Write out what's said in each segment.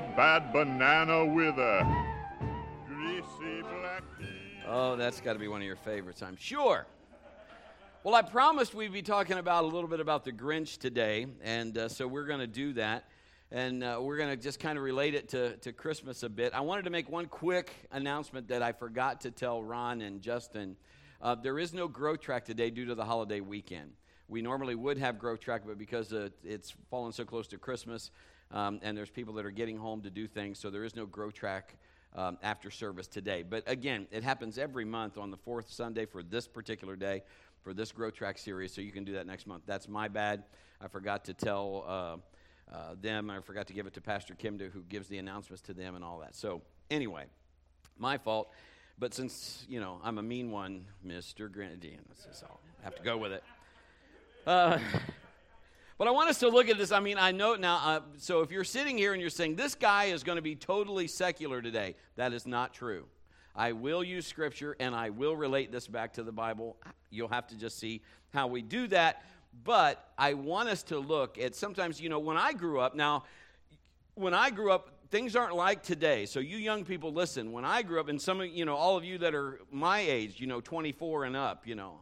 bad banana with a greasy black. Oh, that's got to be one of your favorites, I'm sure. Well, I promised we'd be talking about a little bit about the Grinch today, and uh, so we're going to do that. And uh, we're going to just kind of relate it to, to Christmas a bit. I wanted to make one quick announcement that I forgot to tell Ron and Justin. Uh, there is no Growth Track today due to the holiday weekend. We normally would have Growth Track, but because uh, it's fallen so close to Christmas um, and there's people that are getting home to do things, so there is no Growth Track um, after service today. But again, it happens every month on the fourth Sunday for this particular day for this Growth Track series, so you can do that next month. That's my bad. I forgot to tell uh, uh, them. I forgot to give it to Pastor Kimda, who gives the announcements to them and all that. So anyway, my fault. But since you know I'm a mean one, Mister Grenadine, all. I have to go with it. Uh, but I want us to look at this. I mean, I know now. Uh, so if you're sitting here and you're saying this guy is going to be totally secular today, that is not true. I will use scripture and I will relate this back to the Bible. You'll have to just see how we do that. But I want us to look at sometimes, you know, when I grew up, now, when I grew up, things aren't like today. So, you young people, listen. When I grew up, and some of you know, all of you that are my age, you know, 24 and up, you know,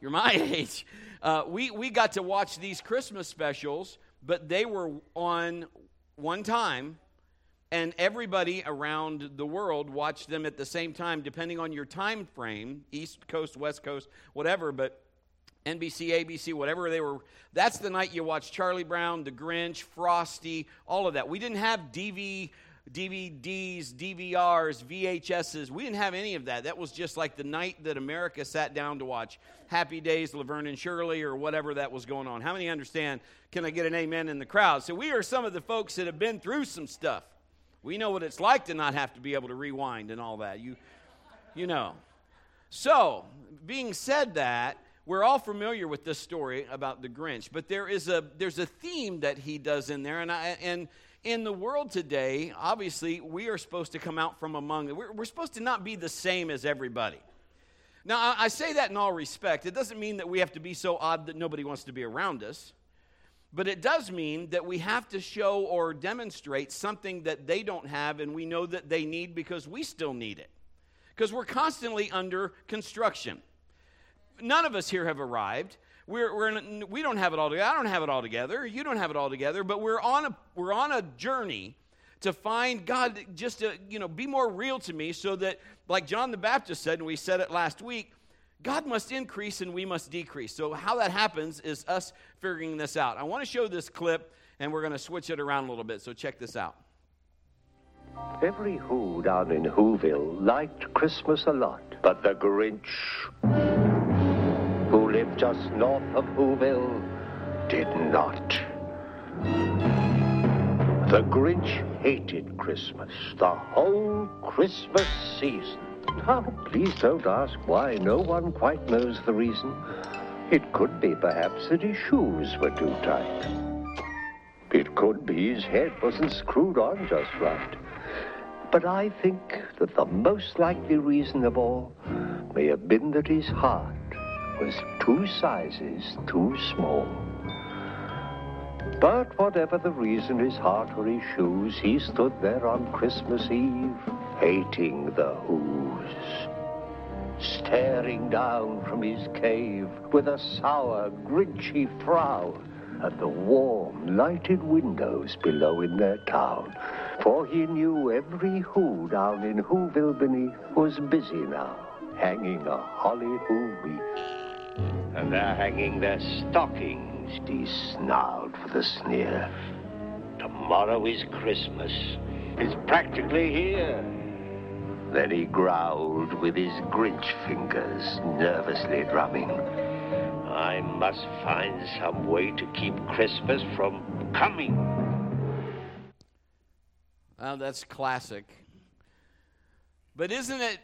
you're my age. Uh, we, we got to watch these Christmas specials, but they were on one time and everybody around the world watched them at the same time depending on your time frame east coast west coast whatever but nbc abc whatever they were that's the night you watch charlie brown the grinch frosty all of that we didn't have dv dvds dvrs vhs's we didn't have any of that. That was just like the night that america sat down to watch happy days laverne and shirley or whatever that was going on. How many understand can i get an amen in the crowd? So we are some of the folks that have been through some stuff. We know what it's like to not have to be able to rewind and all that. You, you know. So, being said that, we're all familiar with this story about the Grinch, but there is a there's a theme that he does in there, and I, and in the world today, obviously, we are supposed to come out from among. We're, we're supposed to not be the same as everybody. Now, I, I say that in all respect. It doesn't mean that we have to be so odd that nobody wants to be around us. But it does mean that we have to show or demonstrate something that they don't have and we know that they need because we still need it. Because we're constantly under construction. None of us here have arrived. We're, we're in, we don't have it all together. I don't have it all together. You don't have it all together. But we're on a, we're on a journey to find God just to, you know, be more real to me so that, like John the Baptist said, and we said it last week, God must increase and we must decrease. So, how that happens is us figuring this out. I want to show this clip and we're going to switch it around a little bit. So, check this out. Every Who down in Whoville liked Christmas a lot, but the Grinch, just north of Whoville, did not. The Grinch hated Christmas, the whole Christmas season. Oh, please don't ask why. No one quite knows the reason. It could be, perhaps, that his shoes were too tight. It could be his head wasn't screwed on just right. But I think that the most likely reason of all may have been that his heart was two sizes too small. But whatever the reason, his heart or his shoes, he stood there on Christmas Eve, hating the Who's, staring down from his cave with a sour, grinchy frown at the warm, lighted windows below in their town. For he knew every Who down in Whoville beneath was busy now, hanging a holly Who wreath. And they're hanging their stockings, he snarled with a sneer. Tomorrow is Christmas. It's practically here. Then he growled with his Grinch fingers, nervously drumming. I must find some way to keep Christmas from coming. Well, that's classic. But isn't it,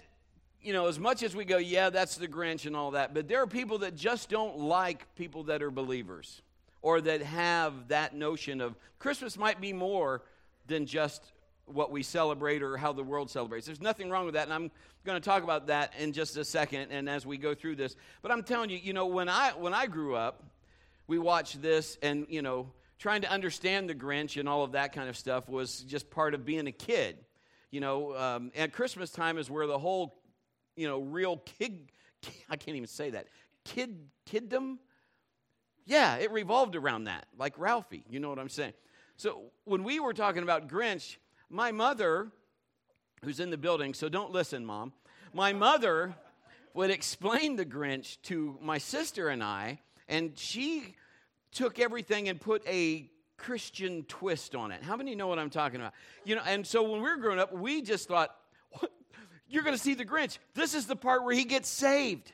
you know, as much as we go, yeah, that's the Grinch and all that, but there are people that just don't like people that are believers or that have that notion of Christmas might be more than just what we celebrate or how the world celebrates. There's nothing wrong with that, and I'm going to talk about that in just a second and as we go through this. But I'm telling you, you know, when I when I grew up, we watched this and, you know, trying to understand the Grinch and all of that kind of stuff was just part of being a kid. You know, um, at Christmas time is where the whole, you know, real kid, I can't even say that, kid, kiddom, yeah, it revolved around that, like Ralphie. You know what I'm saying? So when we were talking about Grinch, my mother, who's in the building, so don't listen, mom, my mother would explain the Grinch to my sister and I, and she took everything and put a Christian twist on it. How many know what I'm talking about? You know, and so when we were growing up, we just thought, you're going to see the Grinch. This is the part where he gets saved.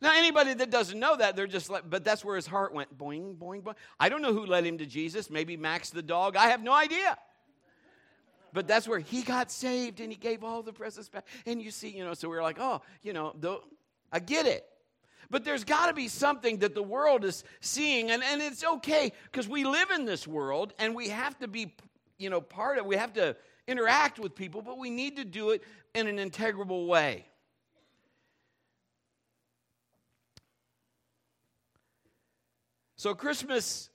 Now, anybody that doesn't know that, they're just like, but that's where his heart went boing, boing, boing. I don't know who led him to Jesus. Maybe Max the dog. I have no idea. But that's where he got saved and he gave all the presents back. And you see, you know, so we are like, oh, you know, the, I get it. But there's got to be something that the world is seeing, and, and it's okay because we live in this world and we have to be, you know, part of we have to interact with people, but we need to do it in an integrable way. So, Christmas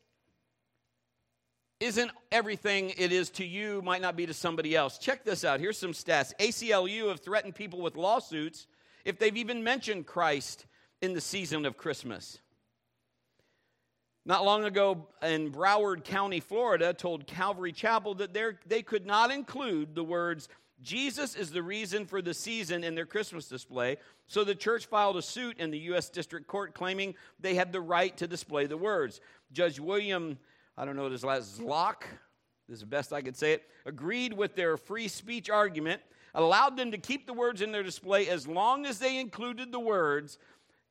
isn't everything it is to you, might not be to somebody else. Check this out. Here's some stats ACLU have threatened people with lawsuits if they've even mentioned Christ in the season of Christmas. Not long ago in Broward County, Florida, told Calvary Chapel that they could not include the words Jesus is the reason for the season in their Christmas display. So the church filed a suit in the U.S. District Court claiming they had the right to display the words. Judge William, I don't know his last, Zloch, this is the best I could say it, agreed with their free speech argument, allowed them to keep the words in their display as long as they included the words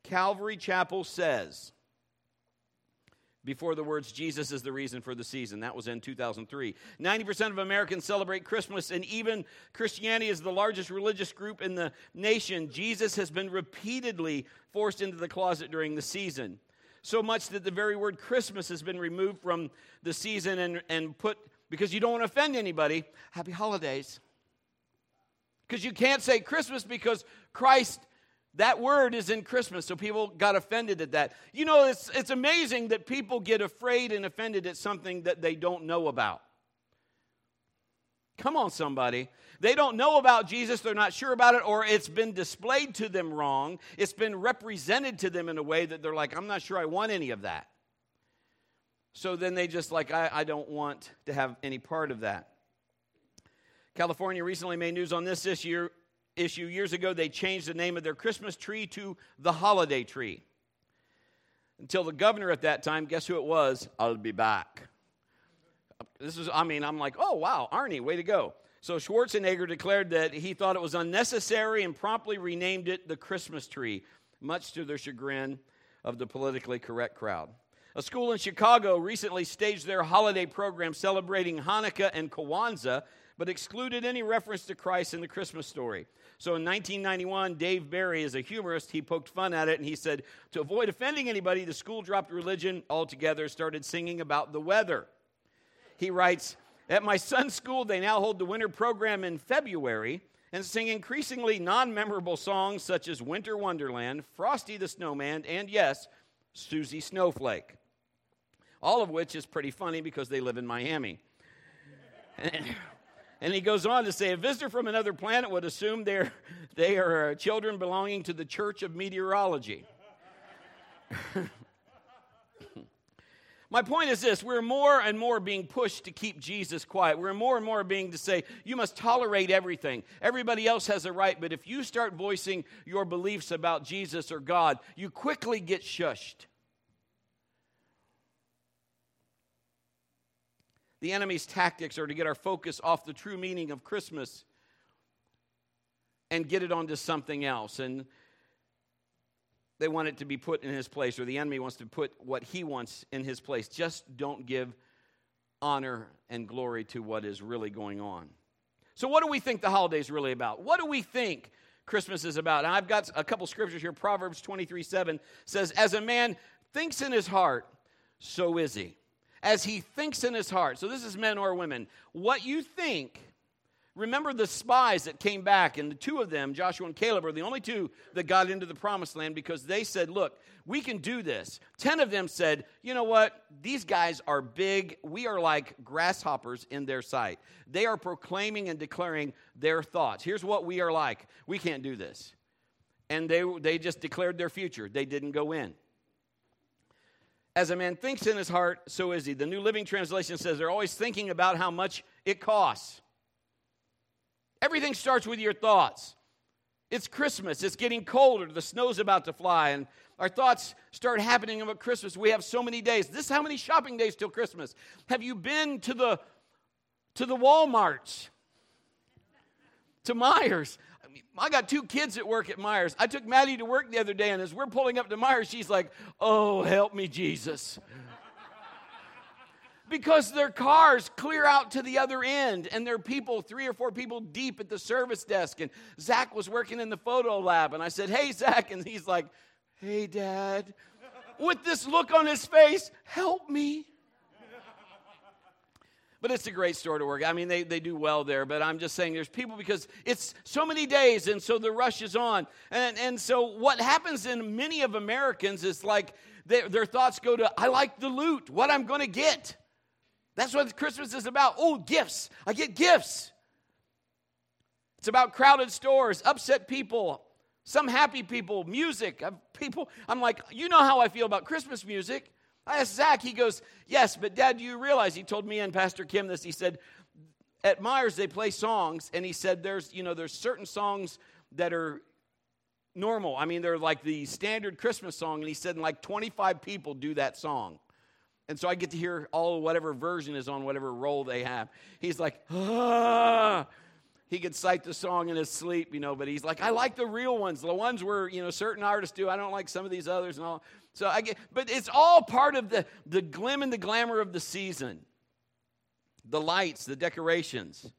Calvary Chapel says before the words Jesus is the reason for the season. That was in 2003. 90% of Americans celebrate Christmas, and even Christianity is the largest religious group in the nation. Jesus has been repeatedly forced into the closet during the season. So much that the very word Christmas has been removed from the season and, and put, because you don't want to offend anybody, happy holidays. Because you can't say Christmas because Christ that word is in Christmas, so people got offended at that. You know, it's, it's amazing that people get afraid and offended at something that they don't know about. Come on, somebody. They don't know about Jesus, they're not sure about it, or it's been displayed to them wrong. It's been represented to them in a way that they're like, I'm not sure I want any of that. So then they just like, I, I don't want to have any part of that. California recently made news on this issue issue years ago, they changed the name of their Christmas tree to the holiday tree. Until the governor at that time, guess who it was? I'll be back. This is, I mean, I'm like, oh, wow, Arnie, way to go. So Schwarzenegger declared that he thought it was unnecessary and promptly renamed it the Christmas tree, much to the chagrin of the politically correct crowd. A school in Chicago recently staged their holiday program celebrating Hanukkah and Kwanzaa, but excluded any reference to Christ in the Christmas story. So in 1991, Dave Barry, as a humorist, he poked fun at it and he said, to avoid offending anybody, the school dropped religion altogether, started singing about the weather. He writes, At my son's school, they now hold the winter program in February and sing increasingly non memorable songs such as Winter Wonderland, Frosty the Snowman, and yes, Susie Snowflake. All of which is pretty funny because they live in Miami. And he goes on to say a visitor from another planet would assume they're, they are uh, children belonging to the Church of Meteorology. My point is this we're more and more being pushed to keep Jesus quiet. We're more and more being to say, you must tolerate everything. Everybody else has a right, but if you start voicing your beliefs about Jesus or God, you quickly get shushed. The enemy's tactics are to get our focus off the true meaning of Christmas and get it onto something else. And they want it to be put in his place, or the enemy wants to put what he wants in his place. Just don't give honor and glory to what is really going on. So, what do we think the holiday is really about? What do we think Christmas is about? And I've got a couple scriptures here. Proverbs 23 7 says, As a man thinks in his heart, so is he as he thinks in his heart. So this is men or women. What you think Remember the spies that came back, and the two of them, Joshua and Caleb, are the only two that got into the promised land because they said, Look, we can do this. Ten of them said, You know what? These guys are big. We are like grasshoppers in their sight. They are proclaiming and declaring their thoughts. Here's what we are like. We can't do this. And they, they just declared their future. They didn't go in. As a man thinks in his heart, so is he. The New Living Translation says they're always thinking about how much it costs. Everything starts with your thoughts. It's Christmas, it's getting colder, the snow's about to fly, and our thoughts start happening about Christmas. We have so many days. This how many shopping days till Christmas? Have you been to the to the Walmarts? To Meijers? I, got two kids at work at Meijers. I took Maddie to work the other day, and as we're pulling up to Meijers, she's like, Oh, help me, Jesus because their cars clear out to the other end and there are people, three or four people deep at the service desk. And Zach was working in the photo lab. And I said, Hey, Zach. And he's like, Hey, Dad. With this look on his face, help me. But it's a great store to work. I mean, they, they do well there, but I'm just saying there's people because it's so many days, and so the rush is on. And, and so what happens in many of Americans is like they, their thoughts go to, I like the loot, what I'm going to get. That's what Christmas is about. Oh, gifts. I get gifts. It's about crowded stores, upset people, some happy people, music. People, I'm like, you know how I feel about Christmas music. I asked Zach, he goes, Yes, but Dad, do you realize? He told me and Pastor Kim this. He said, At Meijers, they play songs, and he said, There's, you know, there's certain songs that are normal. I mean, they're like the standard Christmas song, and he said, like 25 people do that song. And so I get to hear all whatever version is on whatever roll they have. He's like, ah. He could cite the song in his sleep, you know, but he's like, I like the real ones, the ones where, you know, certain artists do. I don't like some of these others and all. So I get, but it's all part of the, the glim and the glamour of the season. The lights, the decorations.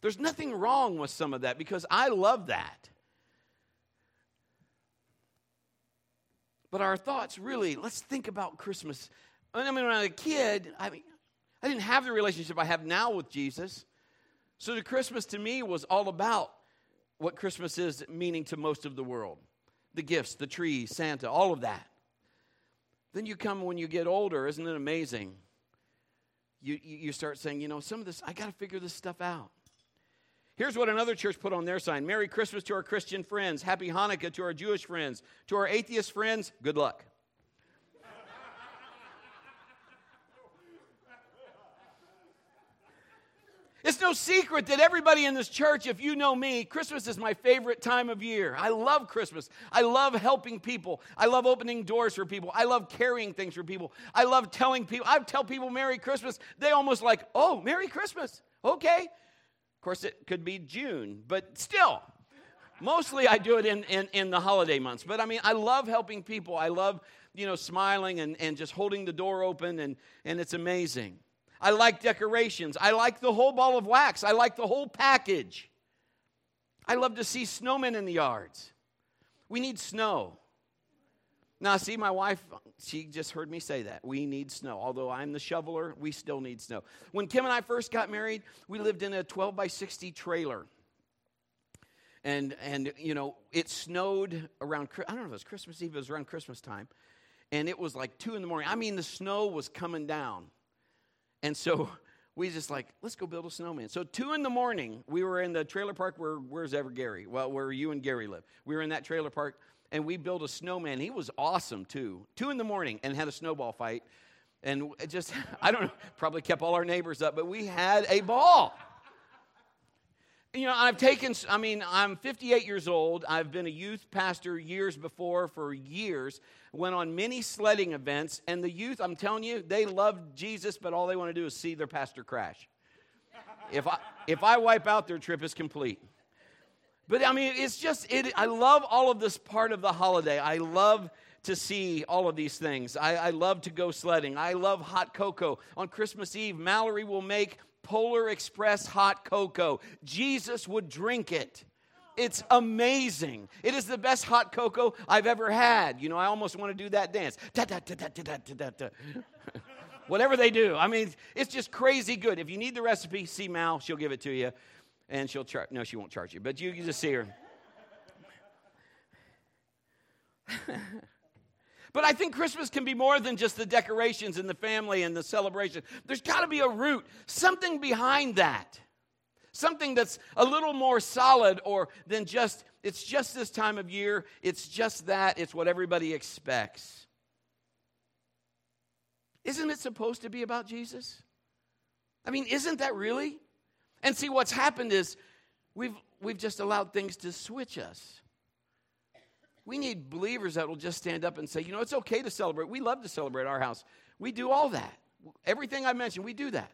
There's nothing wrong with some of that because I love that. But our thoughts really, let's think about Christmas I mean, when I was a kid, I mean, I didn't have the relationship I have now with Jesus. So the Christmas to me was all about what Christmas is meaning to most of the world the gifts, the tree, Santa, all of that. Then you come when you get older, isn't it amazing? You, you start saying, you know, some of this, I got to figure this stuff out. Here's what another church put on their sign Merry Christmas to our Christian friends. Happy Hanukkah to our Jewish friends. To our atheist friends, good luck. It's no secret that everybody in this church, if you know me, Christmas is my favorite time of year. I love Christmas. I love helping people. I love opening doors for people. I love carrying things for people. I love telling people. I tell people Merry Christmas. They almost like, oh, Merry Christmas. Okay. Of course, it could be June, but still. Mostly I do it in, in, in the holiday months. But I mean, I love helping people. I love, you know, smiling and, and just holding the door open, and, and it's amazing. I like decorations. I like the whole ball of wax. I like the whole package. I love to see snowmen in the yards. We need snow. Now, see, my wife, she just heard me say that. We need snow. Although I'm the shoveler, we still need snow. When Kim and I first got married, we lived in a 12 by 60 trailer. And, and you know, it snowed around, I don't know if it was Christmas Eve, it was around Christmas time. And it was like 2 in the morning. I mean, the snow was coming down. And so we just like, let's go build a snowman. So two in the morning, we were in the trailer park where where's ever Gary? Well, where you and Gary live. We were in that trailer park and we built a snowman. He was awesome too. Two in the morning and had a snowball fight. And just, I don't know, probably kept all our neighbors up, but we had a ball. You know, I've taken, I mean, I'm 58 years old. I've been a youth pastor years before for years. Went on many sledding events, and the youth, I'm telling you, they love Jesus, but all they want to do is see their pastor crash. If I, if I wipe out, their trip is complete. But I mean, it's just, it, I love all of this part of the holiday. I love to see all of these things. I, I love to go sledding. I love hot cocoa. On Christmas Eve, Mallory will make Polar Express hot cocoa. Jesus would drink it. It's amazing. It is the best hot cocoa I've ever had. You know, I almost want to do that dance. Da, da, da, Whatever they do. I mean, it's just crazy good. If you need the recipe, see Mal, she'll give it to you. and she'll charge. No, she won't charge you, but you can just see her. but I think Christmas can be more than just the decorations and the family and the celebration. There's got to be a root, something behind that. Something that's a little more solid or than just, it's just this time of year, it's just that, it's what everybody expects. Isn't it supposed to be about Jesus? I mean, isn't that really? And see, what's happened is we've, we've just allowed things to switch us. We need believers that will just stand up and say, you know, it's okay to celebrate. We love to celebrate our house. We do all that. Everything I mentioned, we do that.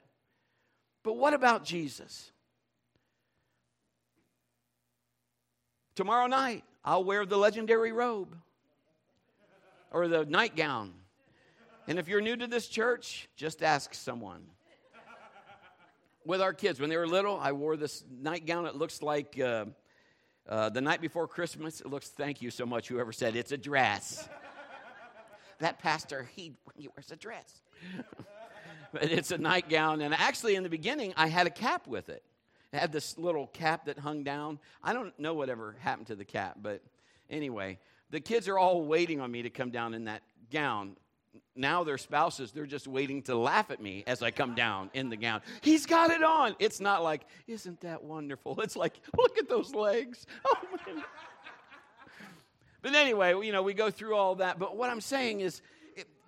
But what about Jesus? Tomorrow night, I'll wear the legendary robe or the nightgown. And if you're new to this church, just ask someone with our kids. When they were little, I wore this nightgown. It looks like uh, uh, the night before Christmas. It looks, thank you so much, whoever said it's a dress. that pastor, he, he wears a dress. but it's a nightgown. And actually, in the beginning, I had a cap with it. Had this little cap that hung down. I don't know whatever happened to the cap, but anyway, the kids are all waiting on me to come down in that gown now their spouses, they're just waiting to laugh at me as I come down in the gown. He's got it on. It's not like, isn't that wonderful? It's like, look at those legs. Oh, man. But anyway, you know, we go through all that. But what I'm saying is,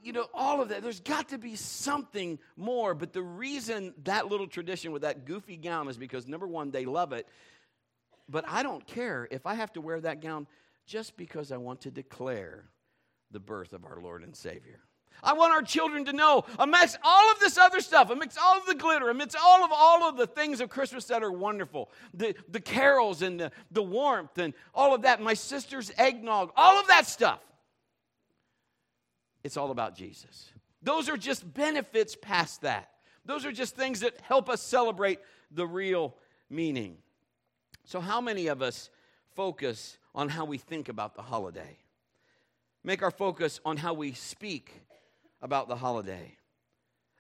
you know, all of that, there's got to be something more. But the reason that little tradition with that goofy gown is because, number one, they love it. But I don't care if I have to wear that gown just because I want to declare the birth of our Lord and Savior. I want our children to know, amidst all of this other stuff, amidst all of the glitter, amidst all of all of the things of Christmas that are wonderful, the, the carols and the, the warmth and all of that, my sister's eggnog, all of that stuff. It's all about Jesus. Those are just benefits past that. Those are just things that help us celebrate the real meaning. So, how many of us focus on how we think about the holiday? Make our focus on how we speak about the holiday,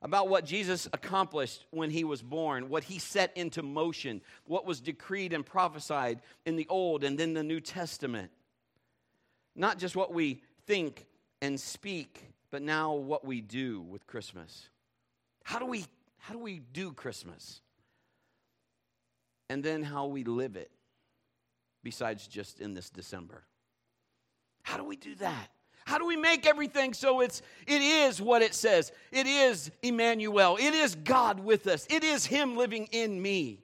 about what Jesus accomplished when he was born, what he set into motion, what was decreed and prophesied in the Old and then the New Testament. Not just what we think and speak, but now what we do with Christmas. How do we how do we do Christmas? And then how we live it besides just in this December. How do we do that? How do we make everything so it's it is what it says? It is Emmanuel. It is God with us. It is him living in me.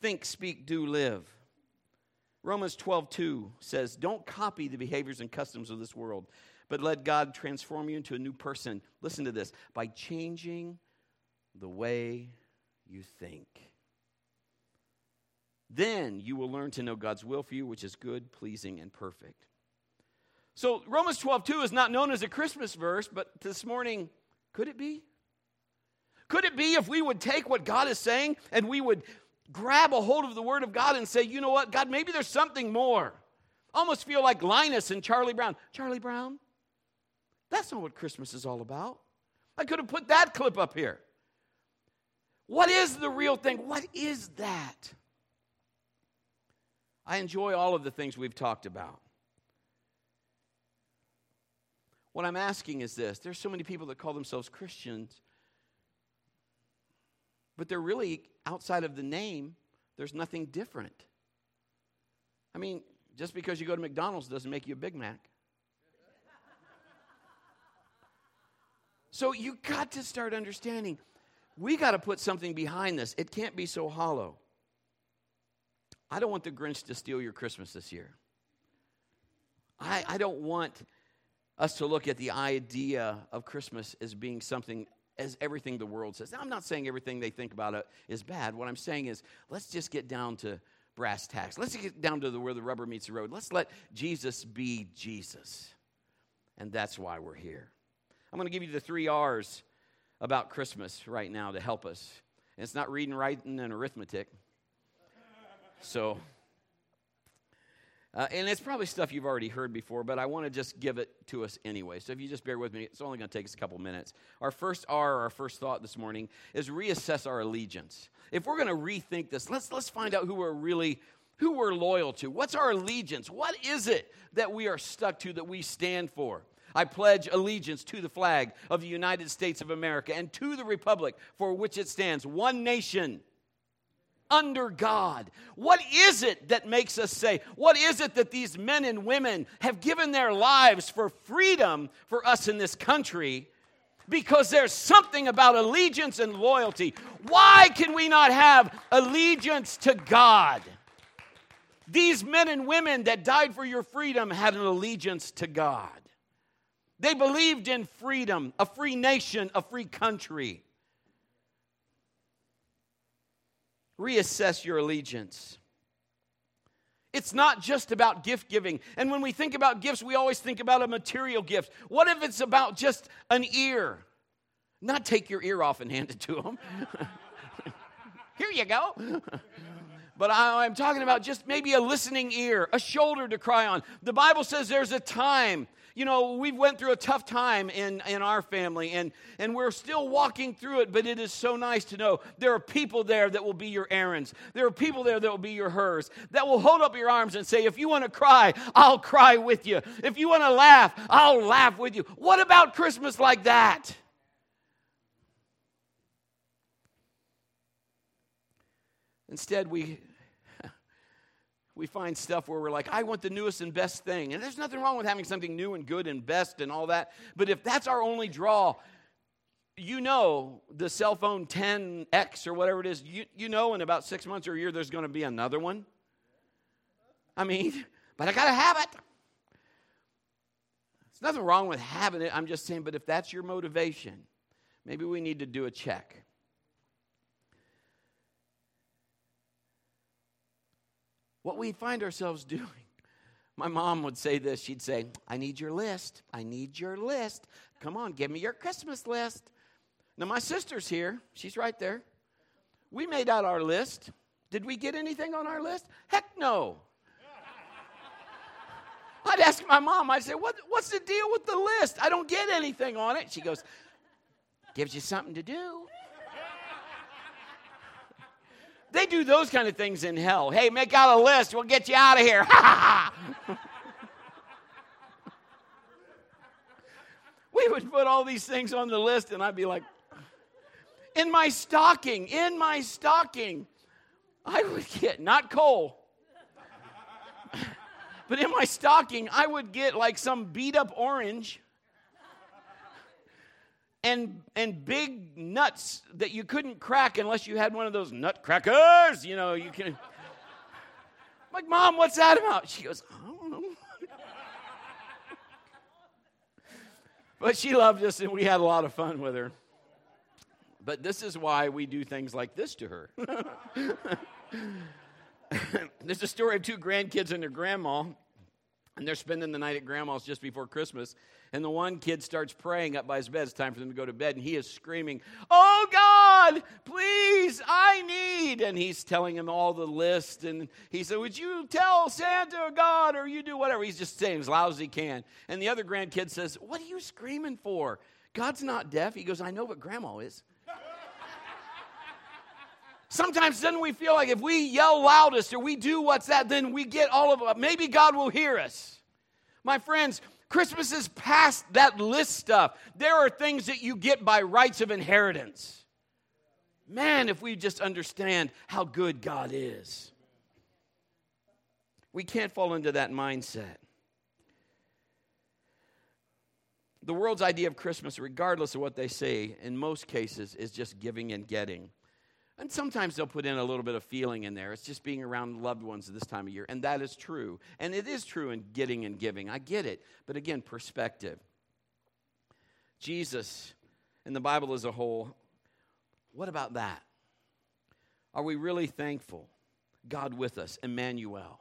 Think, speak, do, live. Romans 12, 2 says, Don't copy the behaviors and customs of this world, but let God transform you into a new person. Listen to this by changing the way you think. Then you will learn to know God's will for you, which is good, pleasing, and perfect. So Romans 12, 2 is not known as a Christmas verse, but this morning, could it be? Could it be if we would take what God is saying and we would grab a hold of the Word of God and say, you know what, God, maybe there's something more? Almost feel like Linus and Charlie Brown. Charlie Brown, that's not what Christmas is all about. I could have put that clip up here. What is the real thing? What is that? I enjoy all of the things we've talked about. What I'm asking is this there's so many people that call themselves Christians, but they're really outside of the name, there's nothing different. I mean, just because you go to McDonald's doesn't make you a Big Mac. So you got to start understanding we got to put something behind this. It can't be so hollow. I don't want the Grinch to steal your Christmas this year. I, I don't want us to look at the idea of Christmas as being something as everything the world says. Now, I'm not saying everything they think about it is bad. What I'm saying is let's just get down to brass tacks. Let's get down to the, where the rubber meets the road. Let's let Jesus be Jesus. And that's why we're here. I'm going to give you the three R's about Christmas right now to help us. And it's not reading, writing, and arithmetic. So, Uh, and it's probably stuff you've already heard before, but I want to just give it to us anyway. So if you just bear with me, it's only going to take us a couple minutes. Our first R, our first thought this morning, is reassess our allegiance. If we're going to rethink this, let's, let's find out who we're really who we're loyal to. What's our allegiance? What is it that we are stuck to that we stand for? I pledge allegiance to the flag of the United States of America and to the republic for which it stands, one nation under God. What is it that makes us say, what is it that these men and women have given their lives for freedom for us in this country? Because there's something about allegiance and loyalty. Why can we not have allegiance to God? These men and women that died for your freedom had an allegiance to God. They believed in freedom, a free nation, a free country. Reassess your allegiance. It's not just about gift giving. And when we think about gifts, we always think about a material gift. What if it's about just an ear? Not take your ear off and hand it to them. Here you go. but I, am talking about just maybe a listening ear, a shoulder to cry on. The Bible says there's a time. You know, we went through a tough time in, in our family, and, and we're still walking through it, but it is so nice to know there are people there that will be your Aarons. There are people there that will be your Hurs, that will hold up your arms and say, If you want to cry, I'll cry with you. If you want to laugh, I'll laugh with you. What about Christmas like that? Instead, we we find stuff where we're like, I want the newest and best thing. And there's nothing wrong with having something new and good and best and all that. But if that's our only draw, you know the cell phone 10X or whatever it is, you, you know in about six months or a year there's going to be another one. I mean, but I got to have it. There's nothing wrong with having it. I'm just saying, but if that's your motivation, maybe we need to do a check. What we find ourselves doing. My mom would say this. She'd say, I need your list. I need your list. Come on, give me your Christmas list. Now, my sister's here. She's right there. We made out our list. Did we get anything on our list? Heck no. I'd ask my mom, I'd say, what, What's the deal with the list? I don't get anything on it. She goes, Gives you something to do. They do those kind of things in hell. Hey, make out a list. We'll get you out of here. we would put all these things on the list, and I'd be like, in my stocking, in my stocking, I would get, not coal, but in my stocking, I would get like some beat up orange and and big nuts that you couldn't crack unless you had one of those nut crackers. You know, you can. I'm like, Mom, what's that about? She goes, I don't know. but she loved us, and we had a lot of fun with her. But this is why we do things like this to her. There's a story of two grandkids and their grandma, and they're spending the night at grandma's just before Christmas. And the one kid starts praying up by his bed. It's time for them to go to bed. And he is screaming, Oh God, please, I need. And he's telling him all the list. And he said, Would you tell Santa God or you do whatever? He's just saying as loud as he can. And the other grandkid says, What are you screaming for? God's not deaf. He goes, I know, but grandma is. Sometimes then we feel like if we yell loudest or we do what's that, then we get all of it. Maybe God will hear us. My friends, Christmas is past that list stuff. There are things that you get by rights of inheritance. Man, if we just understand how good God is, we can't fall into that mindset. The world's idea of Christmas, regardless of what they say, in most cases, is just giving and getting. And sometimes they'll put in a little bit of feeling in there. It's just being around loved ones at this time of year. And that is true. And it is true in getting and giving. I get it. But again, perspective. Jesus and the Bible as a whole, what about that? Are we really thankful? God with us, Emmanuel.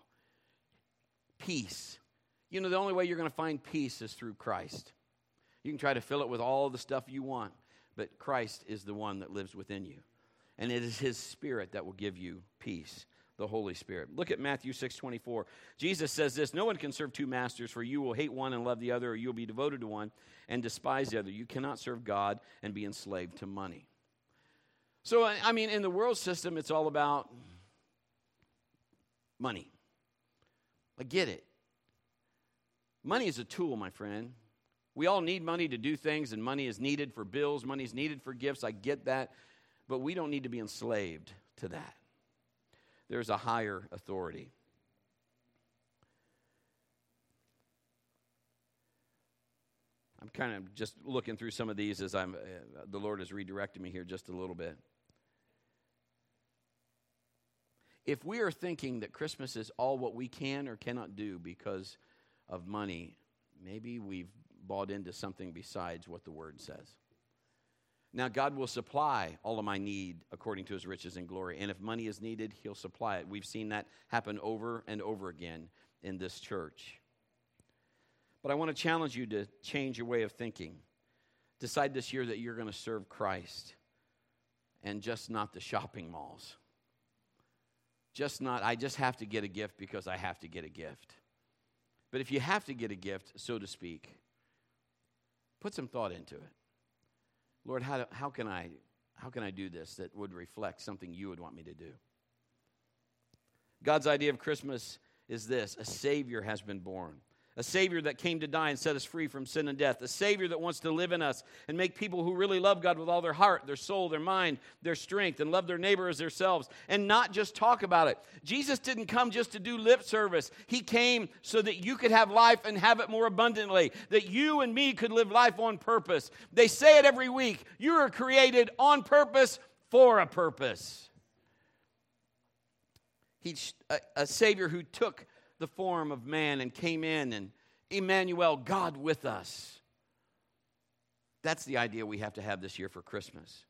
Peace. You know, the only way you're going to find peace is through Christ. You can try to fill it with all the stuff you want, but Christ is the one that lives within you and it is His Spirit that will give you peace. the Holy Spirit. Look at Matthew 6 24. Jesus says this No one can serve two masters, for you will hate one and love the other, or you'll be devoted to one and despise the other. You cannot serve God and be enslaved to money. So, I mean, in the world system, it's all about money. I get it. Money is a tool, my friend. We all need money to do things, and money is needed for bills, money is needed for gifts. I get that. But we don't need to be enslaved to that there's a higher authority. I'm kind of just looking through some of these as I'm, uh, the Lord has redirected me here just a little bit. If we are thinking that Christmas is all what we can or cannot do because of money, maybe we've bought into something besides what the Word says. Now, God will supply all of my need according to his riches and glory. And if money is needed, he'll supply it. We've seen that happen over and over again in this church. But I want to challenge you to change your way of thinking. Decide this year that you're going to serve Christ and just not the shopping malls. Just not, I just have to get a gift because I have to get a gift. But if you have to get a gift, so to speak, put some thought into it. Lord, how, how, can I, how can I do this that would reflect something you would want me to do? God's idea of Christmas is this a Savior has been born a Savior that came to die and set us free from sin and death, a Savior that wants to live in us and make people who really love God with all their heart, their soul, their mind, their strength, and love their neighbor as themselves, and not just talk about it. Jesus didn't come just to do lip service, He came so that you could have life and have it more abundantly, that you and me could live life on purpose. They say it every week you are created on purpose for a purpose. He's a, a Savior who took the form of man and came in and Emmanuel, God with us. That's the idea we have to have this year for Christmas.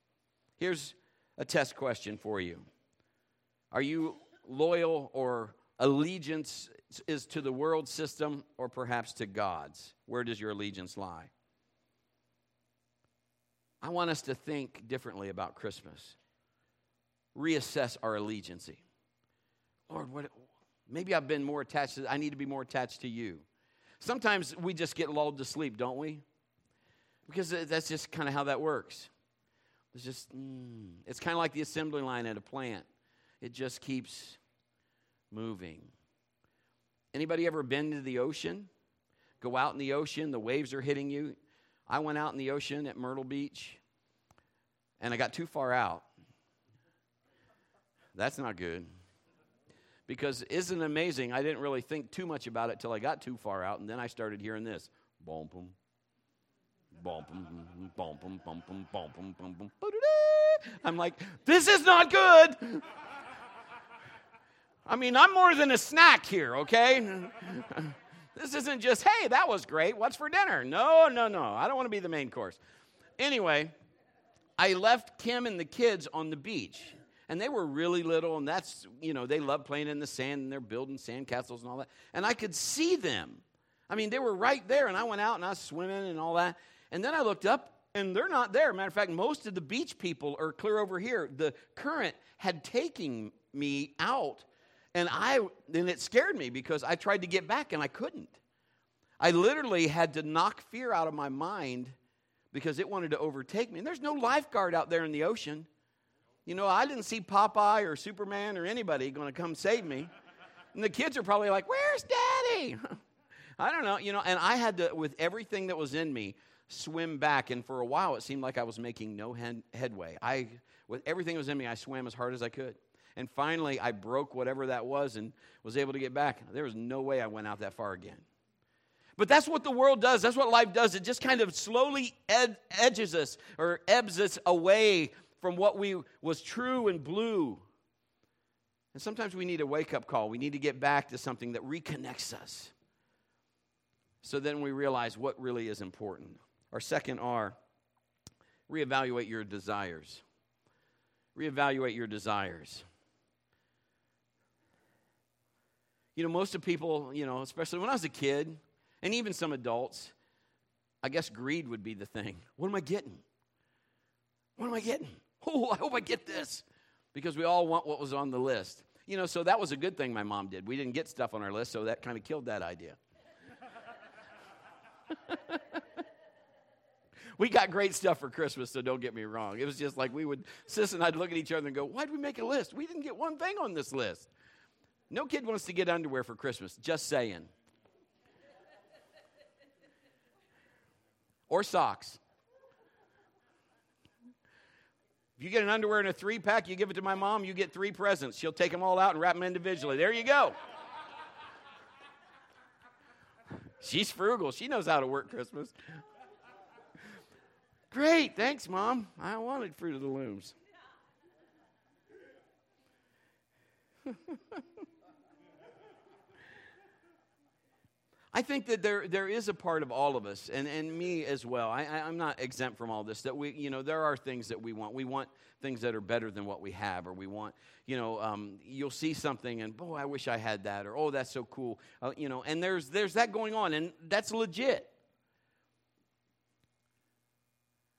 Here's a test question for you Are you loyal or allegiance is to the world system or perhaps to God's? Where does your allegiance lie? I want us to think differently about Christmas. Reassess our allegiance. Lord, what, Maybe I've been more attached to, I need to be more attached to you. Sometimes we just get lulled to sleep, don't we? Because that's just kind of how that works. It's just, mm, it's kind of like the assembly line at a plant. It just keeps moving. Anybody ever been to the ocean? Go out in the ocean, the waves are hitting you. I went out in the ocean at Myrtle Beach, and I got too far out. That's not good because isn't amazing? I didn't really think too much about it till I got too far out, and then I started hearing this. Boom, boom. Boom, boom, boom, boom, boom, boom, boom, boom, boom, boom. I'm like, this is not good. I mean, I'm more than a snack here, okay? this isn't just, hey, that was great. What's for dinner? No, no, no. I don't want to be the main course. Anyway, I left Kim and the kids on the beach and they were really little, and that's, you know, they love playing in the sand, and they're building sand castles and all that. And I could see them. I mean, they were right there, and I went out and I was swimming and all that. And then I looked up, and they're not there. Matter of fact, most of the beach people are clear over here. The current had taken me out, and I and it scared me because I tried to get back and I couldn't. I literally had to knock fear out of my mind because it wanted to overtake me. And there's no lifeguard out there in the ocean. You know, I didn't see Popeye or Superman or anybody going to come save me. And the kids are probably like, Where's daddy? I don't know, you know, and I had to, with everything that was in me, swim back. And for a while, it seemed like I was making no head, headway. I, with everything that was in me, I swam as hard as I could. And finally, I broke whatever that was and was able to get back. There was no way I went out that far again. But that's what the world does. That's what life does. It just kind of slowly ed- edges us or ebbs us away from what we was true and blue. And sometimes we need a wake up call. We need to get back to something that reconnects us. So then we realize what really is important. Our second R, reevaluate your desires. Reevaluate your desires. You know, most of people, you know, especially when I was a kid, and even some adults, I guess greed would be the thing. What am I getting? What am I getting? Oh, I hope I get this. Because we all want what was on the list. You know, so that was a good thing my mom did. We didn't get stuff on our list, so that kind of killed that idea. we got great stuff for Christmas, so don't get me wrong. It was just like we would, Sis and I'd look at each other and go, Why'd we make a list? We didn't get one thing on this list. No kid wants to get underwear for Christmas, just saying. or socks. If you get an underwear in a three pack, you give it to my mom, you get three presents. She'll take them all out and wrap them individually. There you go. She's frugal. She knows how to work Christmas. Great, thanks, Mom. I wanted Fruit of the Looms. I think that there, there is a part of all of us, and, and me as well. I, I, am not exempt from all this. That we, you know, there are things that we want. We want things that are better than what we have, or we want, you know, um, you'll see something and, boy, I wish I had that, or oh, that's so cool, uh, you know. And there's there's that going on, and that's legit.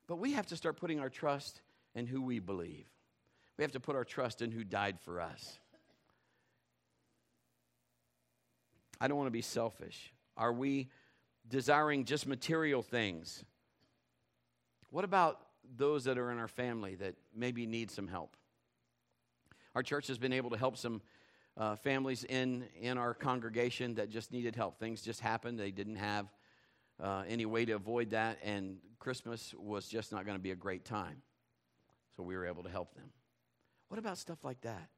But we have to start putting our trust in who we believe. We have to put our trust in who died for us. I don't want to be selfish. Are we desiring just material things? What about those that are in our family that maybe need some help? Our church has been able to help some uh, families in, in our congregation that just needed help. Things just happened. They didn't have uh, any way to avoid that, and Christmas was just not going to be a great time. So we were able to help them. What about stuff like that?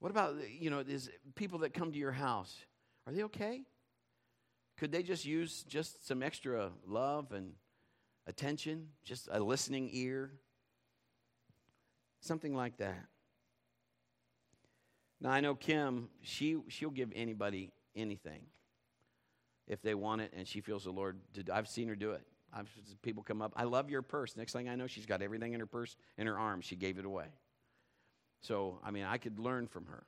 What about, you know, is people that come to your house, are they okay? Could they just use just some extra love and attention, just a listening ear? Something like that. Now I know Kim, she she'll give anybody anything if they want it and she feels the Lord did I've seen her do it. I've people come up, I love your purse. Next thing I know, she's got everything in her purse in her arms. She gave it away. So, I mean, I could learn from her.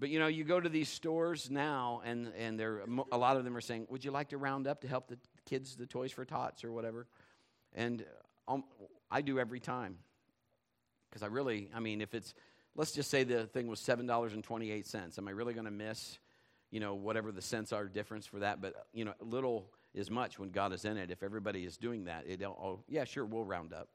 But you know, you go to these stores now, and and there a lot of them are saying, "Would you like to round up to help the kids the Toys for Tots or whatever?" And um, I do every time because I really, I mean, if it's let's just say the thing was seven dollars and twenty eight cents, am I really going to miss, you know, whatever the cents are difference for that? But you know, little is much when God is in it. If everybody is doing that, it oh yeah, sure, we'll round up.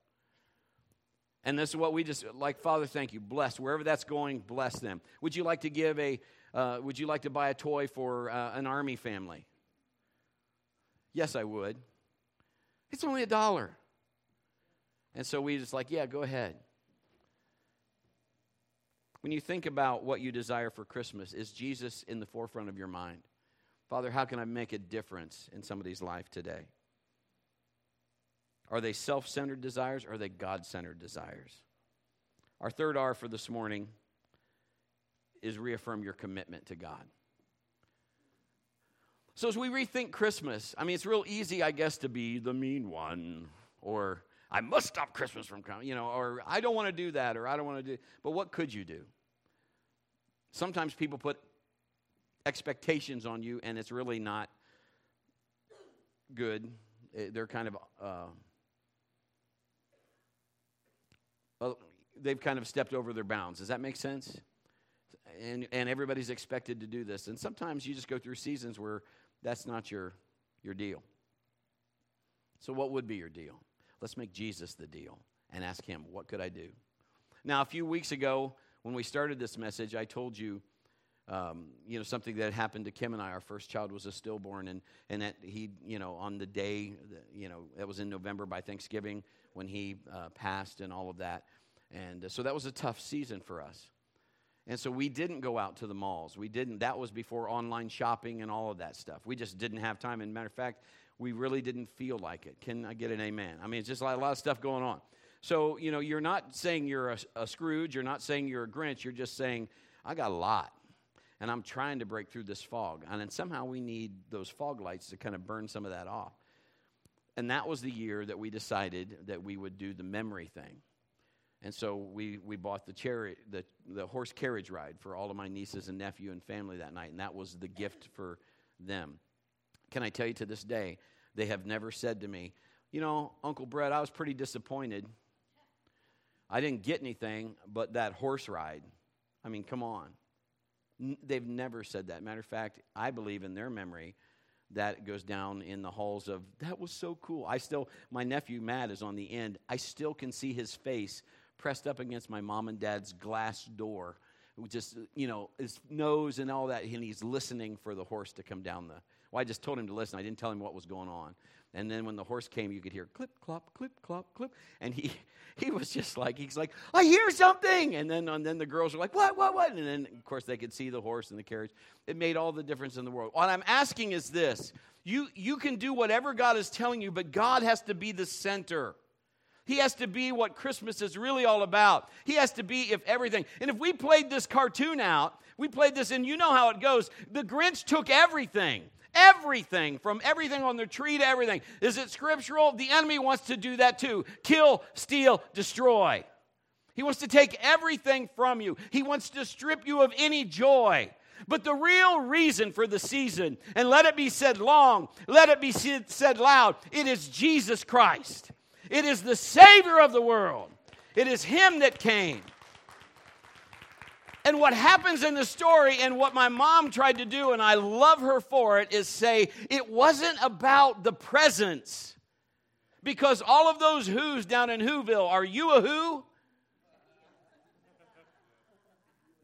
And this is what we just like, Father, thank you. Bless wherever that's going, bless them. Would you like to give a, uh, would you like to buy a toy for uh, an army family? Yes, I would. It's only a dollar. And so we just like, yeah, go ahead. When you think about what you desire for Christmas, is Jesus in the forefront of your mind? Father, how can I make a difference in somebody's life today? Are they self centered desires are they God centered desires? Our third R for this morning is reaffirm your commitment to God. So, as we rethink Christmas, I mean, it's real easy, I guess, to be the mean one, or I must stop Christmas from coming, you know, or I don't want to do that, or I don't want to do. But what could you do? Sometimes people put expectations on you, and it's really not good. They're kind of uh, well, they've kind of stepped over their bounds. Does that make sense? And, and everybody's expected to do this. And sometimes you just go through seasons where that's not your, your deal. So, what would be your deal? Let's make Jesus the deal and ask Him, what could I do? Now, a few weeks ago, when we started this message, I told you, um, you know, something that happened to Kim and I. Our first child was a stillborn, and, and that he, you know, on the day, you know, that was in November by Thanksgiving, when he uh, passed and all of that. And uh, so that was a tough season for us. And so we didn't go out to the malls. We didn't. That was before online shopping and all of that stuff. We just didn't have time. And matter of fact, we really didn't feel like it. Can I get an amen? I mean, it's just like a lot of stuff going on. So, you know, you're not saying you're a, a Scrooge. You're not saying you're a Grinch. You're just saying, I got a lot. And I'm trying to break through this fog. And then somehow we need those fog lights to kind of burn some of that off. And that was the year that we decided that we would do the memory thing. And so we, we bought the, chariot, the, the horse carriage ride for all of my nieces and nephew and family that night, and that was the gift for them. Can I tell you to this day, they have never said to me, You know, Uncle Brett, I was pretty disappointed. I didn't get anything but that horse ride. I mean, come on. N- they've never said that. Matter of fact, I believe in their memory that goes down in the halls of that was so cool. I still, my nephew Matt is on the end. I still can see his face pressed up against my mom and dad's glass door. Just, you know, his nose and all that, and he's listening for the horse to come down the. Well, I just told him to listen. I didn't tell him what was going on. And then when the horse came, you could hear clip, clop, clip, clop, clip. And he, he was just like, he's like, I hear something. And then, and then the girls were like, what, what, what? And then, of course, they could see the horse and the carriage. It made all the difference in the world. What I'm asking is this you, you can do whatever God is telling you, but God has to be the center. He has to be what Christmas is really all about. He has to be if everything. And if we played this cartoon out, we played this, and you know how it goes. The Grinch took everything. Everything, from everything on the tree to everything. Is it scriptural? The enemy wants to do that too kill, steal, destroy. He wants to take everything from you, he wants to strip you of any joy. But the real reason for the season, and let it be said long, let it be said loud, it is Jesus Christ. It is the Savior of the world. It is Him that came. And what happens in the story, and what my mom tried to do, and I love her for it, is say it wasn't about the presence. Because all of those who's down in Whoville, are you a who?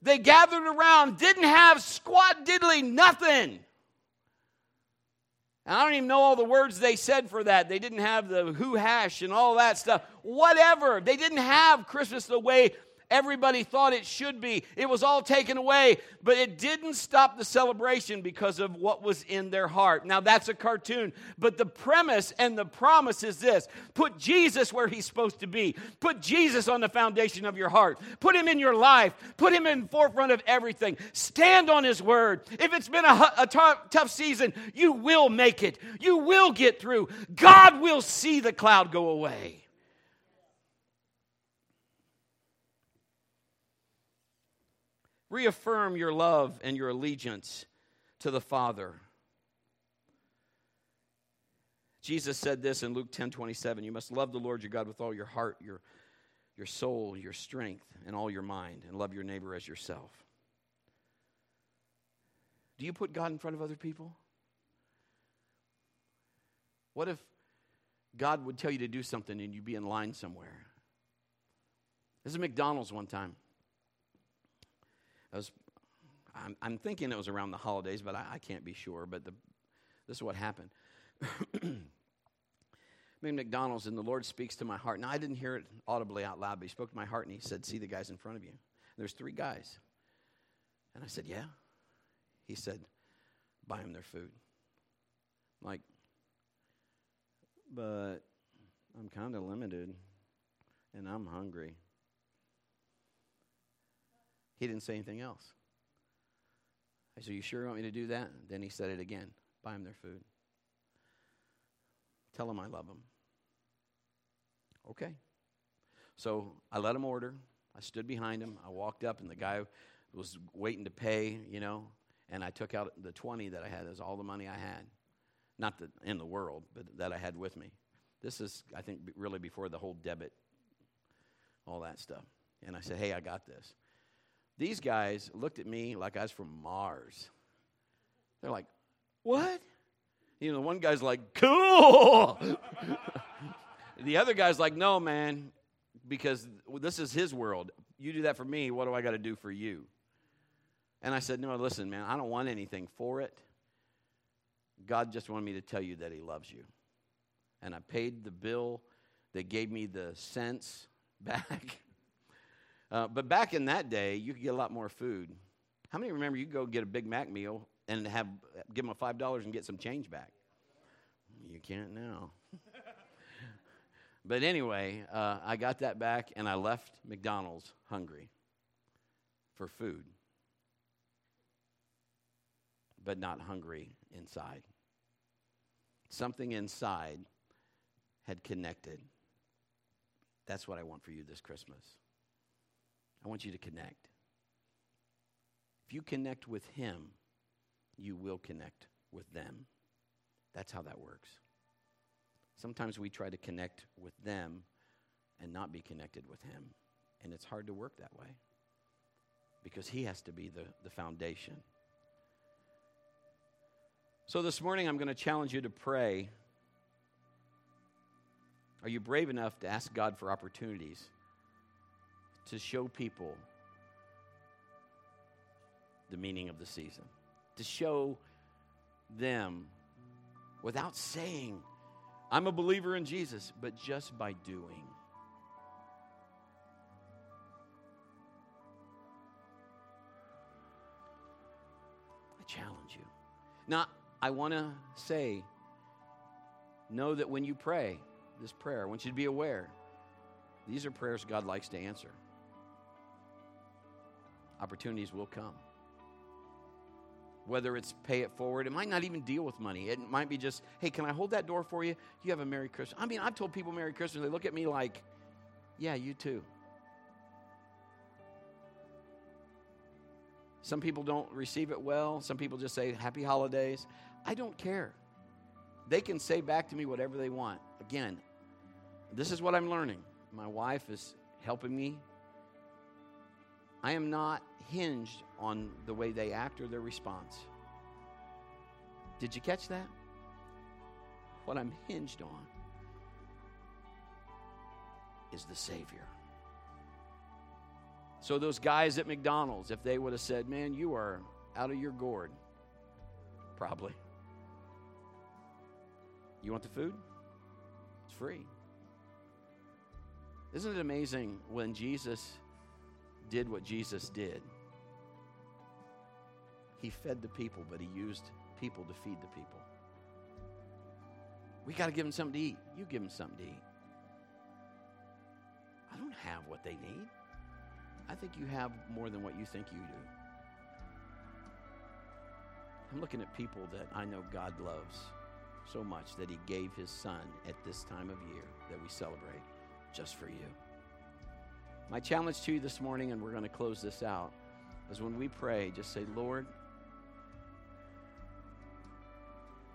They gathered around, didn't have squat diddly nothing. I don't even know all the words they said for that. They didn't have the who hash and all that stuff. Whatever. They didn't have Christmas the way everybody thought it should be. It was all taken away, but it didn't stop the celebration because of what was in their heart. Now, that's a cartoon, but the premise and the promise is this put Jesus where he's supposed to be, put Jesus on the foundation of your heart, put him in your life, put him in forefront of everything. Stand on his word. If it's been a, tough season, you will make it, you will get through. God will see the cloud go away. Reaffirm your love and your allegiance to the Father. Jesus said this in Luke 10 27 You must love the Lord your God with all your heart, your, your soul, your strength, and all your mind, and love your neighbor as yourself. Do you put God in front of other people? What if God would tell you to do something and you'd be in line somewhere? This is McDonald's one time. I was, I'm, I'm, thinking it was around the holidays, but I, I can't be sure. But the, this is what happened. I'm in McDonald's, and the Lord speaks to my heart. Now, I didn't hear it audibly out loud, but He spoke to my heart, and He said, See the guys in front of you. And there's three guys. And I said, Yeah. He said, Buy them their food. I'm like, but I'm kind of limited, and I'm hungry. He didn't say anything else. I said, You sure want me to do that? Then he said it again buy them their food. Tell them I love them. Okay. So I let him order. I stood behind him. I walked up, and the guy was waiting to pay, you know, and I took out the 20 that I had. That's all the money I had. Not the, in the world, but that I had with me. This is, I think, really before the whole debit, all that stuff. And I said, Hey, I got this. These guys looked at me like I was from Mars. They're like, What? You know, one guy's like, Cool. the other guy's like, No, man, because this is his world. You do that for me, what do I got to do for you? And I said, No, listen, man, I don't want anything for it. God just wanted me to tell you that He loves you. And I paid the bill. They gave me the cents back. Uh, but back in that day, you could get a lot more food. How many remember you go get a Big Mac meal and have give them a five dollars and get some change back? You can't now. but anyway, uh, I got that back and I left McDonald's hungry for food, but not hungry inside. Something inside had connected. That's what I want for you this Christmas. I want you to connect. If you connect with Him, you will connect with them. That's how that works. Sometimes we try to connect with them and not be connected with Him. And it's hard to work that way because He has to be the, the foundation. So this morning, I'm going to challenge you to pray. Are you brave enough to ask God for opportunities to show people the meaning of the season? To show them without saying, I'm a believer in Jesus, but just by doing. I challenge you. Now, I want to say, know that when you pray this prayer, I want you to be aware these are prayers God likes to answer. Opportunities will come. Whether it's pay it forward, it might not even deal with money. It might be just, hey, can I hold that door for you? You have a Merry Christmas. I mean, I've told people Merry Christmas. They look at me like, yeah, you too. Some people don't receive it well. Some people just say, Happy holidays. I don't care. They can say back to me whatever they want. Again, this is what I'm learning. My wife is helping me. I am not hinged on the way they act or their response. Did you catch that? What I'm hinged on is the Savior. So, those guys at McDonald's, if they would have said, Man, you are out of your gourd, probably. You want the food? It's free. Isn't it amazing when Jesus did what Jesus did? He fed the people, but he used people to feed the people. We got to give them something to eat. You give them something to eat. I don't have what they need. I think you have more than what you think you do. I'm looking at people that I know God loves so much that He gave His Son at this time of year that we celebrate just for you. My challenge to you this morning, and we're going to close this out, is when we pray, just say, Lord,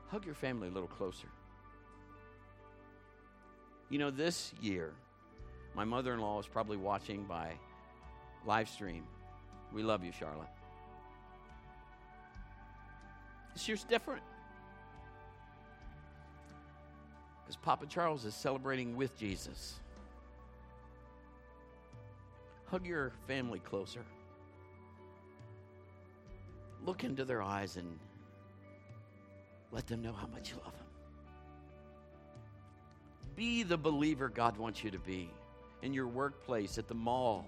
hug your family a little closer. You know, this year, my mother in law is probably watching by live stream. We love you, Charlotte. This year's different. Because Papa Charles is celebrating with Jesus. Hug your family closer. Look into their eyes and let them know how much you love them. Be the believer God wants you to be in your workplace, at the mall,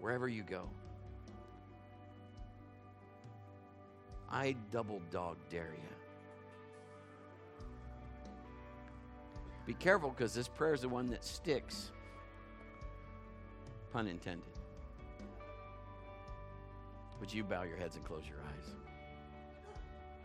wherever you go. I double dog dare you. Be careful because this prayer is the one that sticks. Pun intended. Would you bow your heads and close your eyes?